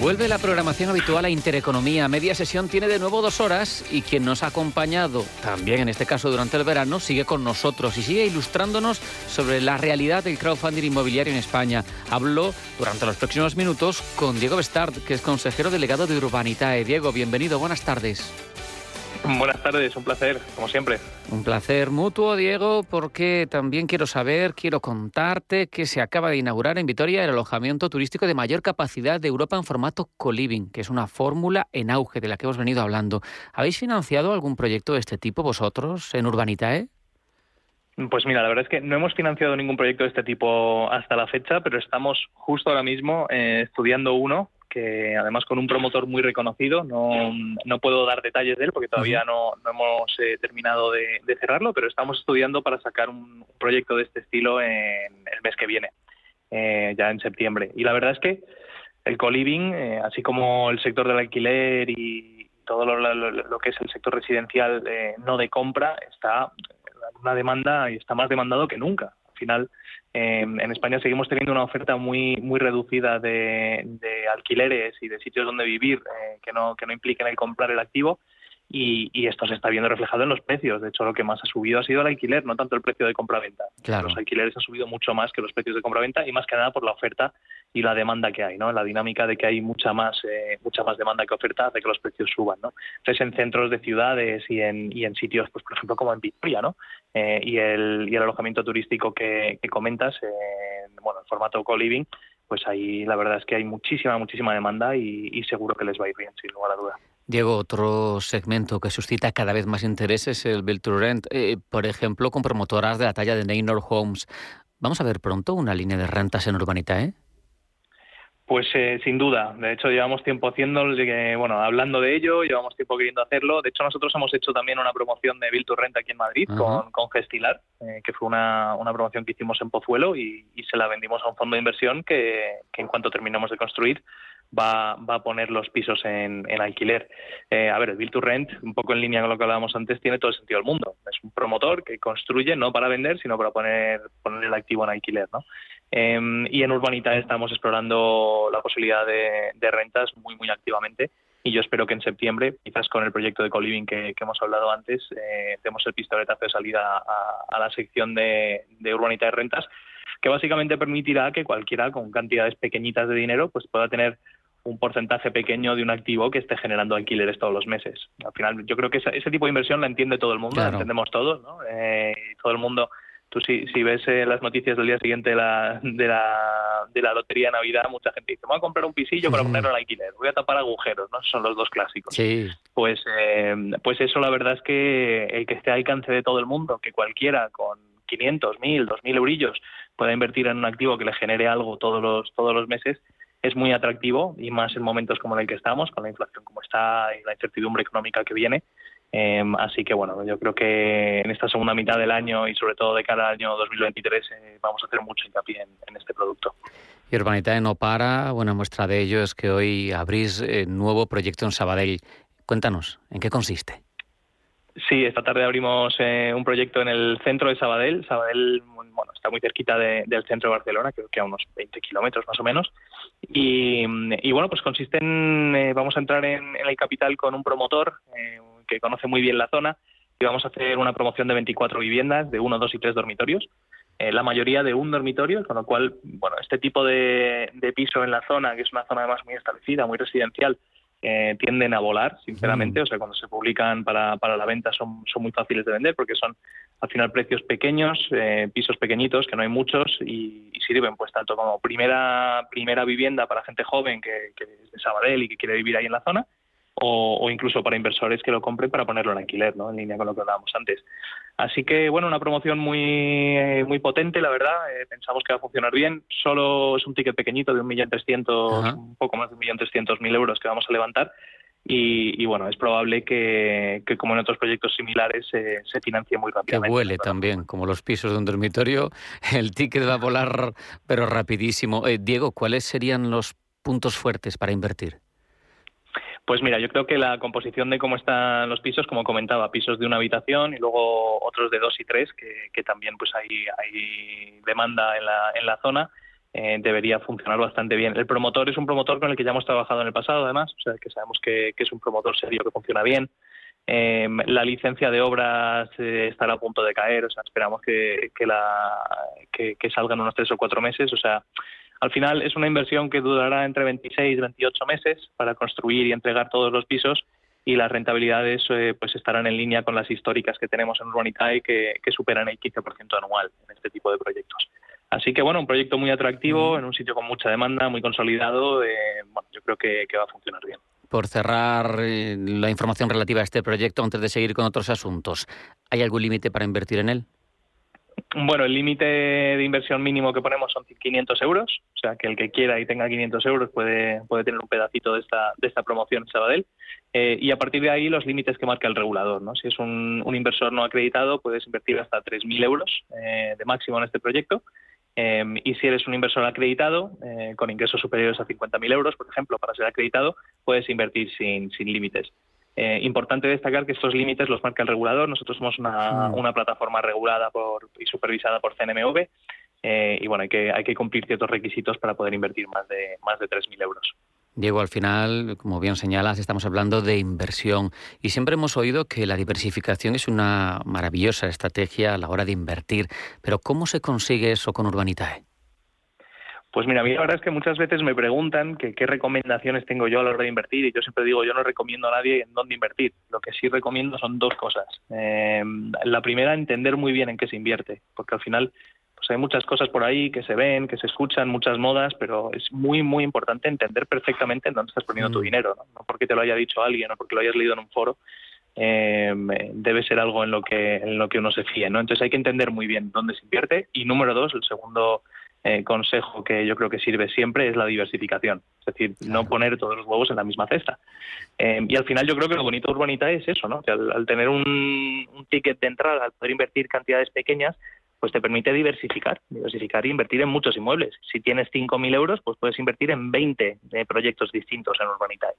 Vuelve la programación habitual a Intereconomía. Media sesión tiene de nuevo dos horas y quien nos ha acompañado, también en este caso durante el verano, sigue con nosotros y sigue ilustrándonos sobre la realidad del crowdfunding inmobiliario en España. Hablo durante los próximos minutos con Diego Bestard, que es consejero delegado de Urbanitae. Diego, bienvenido, buenas tardes. Buenas tardes, un placer, como siempre. Un placer mutuo, Diego, porque también quiero saber, quiero contarte que se acaba de inaugurar en Vitoria el alojamiento turístico de mayor capacidad de Europa en formato co-living, que es una fórmula en auge de la que hemos venido hablando. ¿Habéis financiado algún proyecto de este tipo vosotros en Urbanitae? Pues mira, la verdad es que no hemos financiado ningún proyecto de este tipo hasta la fecha, pero estamos justo ahora mismo eh, estudiando uno que además con un promotor muy reconocido, no, no puedo dar detalles de él porque todavía no, no hemos eh, terminado de, cerrarlo, pero estamos estudiando para sacar un, proyecto de este estilo en el mes que viene, eh, ya en septiembre. Y la verdad es que el co-living, eh, así como el sector del alquiler y todo lo, lo, que es el sector residencial no de compra, está una demanda y está más demandado que nunca. Al final, en España seguimos teniendo una oferta muy muy reducida de, alquileres y de sitios donde vivir eh, que no que no impliquen el comprar el activo y, esto se está viendo reflejado en los precios. De hecho, lo que más ha subido ha sido el alquiler, no tanto el precio de compra-venta. Los alquileres han subido mucho más que los precios de compra-venta y más que nada por la oferta y la demanda que hay, ¿no? La dinámica de que hay mucha más eh, mucha más demanda que oferta hace que los precios suban, ¿no? Entonces, en centros de ciudades y en, y en sitios, pues por ejemplo, como en Victoria, ¿no? Eh, y, el, y el alojamiento turístico que, comentas, bueno, en formato co-living, pues ahí la verdad es que hay muchísima, muchísima demanda y, y seguro que les va a ir bien, sin lugar a duda. Diego, otro segmento que suscita cada vez más interés es el Build to Rent, eh, por ejemplo, con promotoras de la talla de Neynor Homes. ¿Vamos a ver pronto una línea de rentas en Urbanitae? Eh? Pues eh, sin duda. De hecho, llevamos tiempo haciendo, bueno, hablando de ello, llevamos tiempo queriendo hacerlo. De hecho, nosotros hemos hecho también una promoción de Build to Rent aquí en Madrid con, con, Gestilar, que fue una, una, promoción que hicimos en Pozuelo y, se la vendimos a un fondo de inversión que, que en cuanto terminamos de construir va, va a poner los pisos en, en alquiler. Eh, a ver, el Build to Rent, un poco en línea con lo que hablábamos antes, tiene todo el sentido del mundo. Es un promotor que construye no para vender, sino para poner, poner el activo en alquiler. ¿no? Em, y en Urbanita estamos explorando la posibilidad de, de, rentas muy, muy activamente. Y yo espero que en septiembre, quizás con el proyecto de co-living que, que, hemos hablado antes, eh, demos el pistoletazo de salida a, a la sección de, de Urbanita de rentas, que básicamente permitirá que cualquiera con cantidades pequeñitas de dinero pues pueda tener un porcentaje pequeño de un activo que esté generando alquileres todos los meses. Al final, yo creo que ese, tipo de inversión la entiende todo el mundo, la entendemos todos, ¿no? Eh, todo el mundo, tú si, si ves eh, las noticias del día siguiente de la, de, la, de la lotería de Navidad, mucha gente dice, voy a comprar un pisillo para ponerlo en alquiler, voy a tapar agujeros, ¿no? Son los dos clásicos. Sí. Pues, eh, pues eso la verdad es que el que esté al alcance de todo el mundo, que cualquiera con 500, 1000, 2000 eurillos pueda invertir en un activo que le genere algo todos los, todos los meses, es muy atractivo y más en momentos como en el que estamos, con la inflación como está y la incertidumbre económica que viene. Em, así que bueno, yo creo que en esta segunda mitad del año y sobre todo de cara al año 2023 eh, vamos a hacer mucho hincapié en, este producto. Y Urbanitae no para, buena muestra de ello es que hoy abrís eh, nuevo proyecto en Sabadell. Cuéntanos, ¿en qué consiste? Sí, esta tarde abrimos eh, un proyecto en el centro de Sabadell. Sabadell bueno, está muy cerquita del centro de Barcelona, creo que a unos 20 kilómetros más o menos. Y, bueno, pues consiste en, eh, vamos a entrar en, el capital con un promotor eh, que conoce muy bien la zona y vamos a hacer una promoción de 24 viviendas de uno, dos y tres dormitorios. la mayoría de un dormitorio, con lo cual, bueno, este tipo de piso en la zona, que es una zona además muy establecida, muy residencial, eh, tienden a volar, sinceramente. Mm. O sea, cuando se publican para, para la venta son, son muy fáciles de vender porque son al final precios pequeños, eh, pisos pequeñitos, que no hay muchos y, sirven pues tanto como primera, primera vivienda para gente joven que, que es de Sabadell y que quiere vivir ahí en la zona, o, incluso para inversores que lo compren para ponerlo en alquiler, ¿no? en línea con lo que hablábamos antes. Así que, bueno, una promoción muy, eh, muy potente, la verdad. Eh, pensamos que va a funcionar bien. Solo es un ticket pequeñito de 1.300.000, un poco más de 1.300.000 euros que vamos a levantar. y, bueno, es probable que, como en otros proyectos similares se financie muy rápidamente. Que vuele también, como los pisos de un dormitorio, el ticket va a volar, pero rapidísimo. Eh, Diego, ¿cuáles serían los puntos fuertes para invertir? Pues mira, yo creo que la composición de cómo están los pisos, como comentaba, pisos de una habitación y luego otros de dos y tres, que, también pues hay, hay demanda en la, en la zona, eh, debería funcionar bastante bien. El promotor es un promotor con el que ya hemos trabajado en el pasado, además, o sea, que sabemos que, es un promotor serio que funciona bien. Eh, la licencia de obras eh, estará a punto de caer, o sea, esperamos que, que, la, que, que salgan unos tres o cuatro meses, o sea, al final es una inversión que durará entre 26 y 28 meses para construir y entregar todos los pisos y las rentabilidades eh, pues estarán en línea con las históricas que tenemos en Urbanitae que, que superan el 15% anual en este tipo de proyectos. Así que bueno, un proyecto muy atractivo en un sitio con mucha demanda, muy consolidado, eh, bueno, yo creo que, que va a funcionar bien. Por cerrar eh, la información relativa a este proyecto, antes de seguir con otros asuntos, ¿hay algún límite para invertir en él? Bueno, el límite de inversión mínimo que ponemos son 500 euros, o sea que el que quiera y tenga 500 euros puede, puede tener un pedacito de esta, de esta promoción Sabadell. Eh, y a partir de ahí los límites que marca el regulador. ¿no? Si es un, inversor no acreditado, puedes invertir hasta 3.000 euros eh, de máximo en este proyecto. Eh, y si eres un inversor acreditado, con ingresos superiores a 50.000 euros, por ejemplo, para ser acreditado, puedes invertir sin, sin límites. Eh, importante destacar que estos límites los marca el regulador. Nosotros somos una, una plataforma regulada por, y supervisada por CNMV eh, y bueno, hay que, hay que cumplir ciertos requisitos para poder invertir más de, más de 3.000 euros. Diego, al final, como bien señalas, estamos hablando de inversión y siempre hemos oído que la diversificación es una maravillosa estrategia a la hora de invertir, pero ¿cómo se consigue eso con Urbanitae? Pues mira, a mí la verdad es que muchas veces me preguntan que qué recomendaciones tengo yo a la hora de invertir y yo siempre digo, yo no recomiendo a nadie en dónde invertir. Lo que sí recomiendo son dos cosas. Eh, la primera, entender muy bien en qué se invierte, porque al final pues hay muchas cosas por ahí que se ven, que se escuchan, muchas modas, pero es muy, muy importante entender perfectamente en dónde estás poniendo tu mm. dinero, ¿no? porque te lo haya dicho alguien o porque lo hayas leído en un foro. Eh, debe ser algo en lo que en lo que uno se fíe, ¿no? Entonces hay que entender muy bien dónde se invierte y número dos, el segundo eh, consejo que yo creo que sirve siempre es la diversificación, es decir, no poner todos los huevos en la misma cesta. Eh, y al final yo creo que lo bonito de Urbanita es eso, ¿no? que al, tener un, un, ticket de entrada, al poder invertir cantidades pequeñas, pues te permite diversificar, diversificar e invertir en muchos inmuebles. Si tienes 5.000 euros, pues puedes invertir en 20 eh, proyectos distintos en Urbanitae.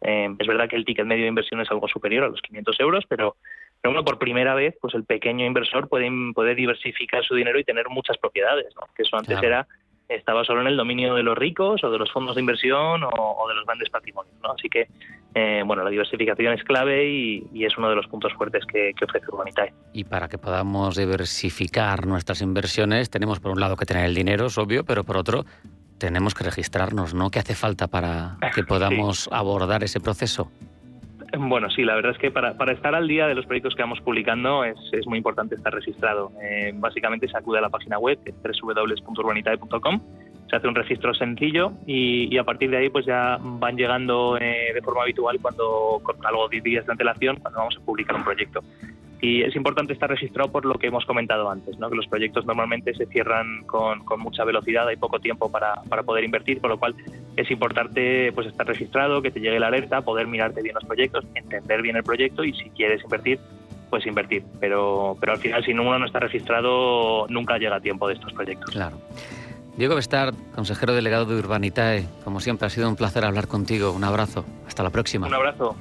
Es verdad que el ticket medio de inversión es algo superior a los 500 euros, pero pero bueno, por primera vez, pues el pequeño inversor puede, puede diversificar su dinero y tener muchas propiedades, ¿no? que eso antes era estaba solo en el dominio de los ricos o de los fondos de inversión o, de los grandes patrimonios. ¿no? Así que, eh, bueno, la diversificación es clave y, es uno de los puntos fuertes que, que, ofrece Urbanitae. Y para que podamos diversificar nuestras inversiones, tenemos por un lado que tener el dinero, es obvio, pero por otro, tenemos que registrarnos, ¿no? ¿Qué hace falta para que podamos abordar ese proceso? Bueno, sí, la verdad es que para, para estar al día de los proyectos que vamos publicando es, es muy importante estar registrado. Eh, básicamente se acude a la página web, www.urbanitae.com, se hace un registro sencillo y, y, a partir de ahí pues ya van llegando eh, de forma habitual cuando con algo de días de antelación cuando vamos a publicar un proyecto. Y es importante estar registrado por lo que hemos comentado antes, ¿no? que los proyectos normalmente se cierran con, con mucha velocidad, hay poco tiempo para, para, poder invertir, por lo cual es importante pues, estar registrado, que te llegue la alerta, poder mirarte bien los proyectos, entender bien el proyecto y si quieres invertir, pues invertir. Pero, pero al final, si uno no está registrado, nunca llega a tiempo de estos proyectos. Claro. Diego Bestard, consejero delegado de Urbanitae, como siempre ha sido un placer hablar contigo. Un abrazo. Hasta la próxima. Un abrazo.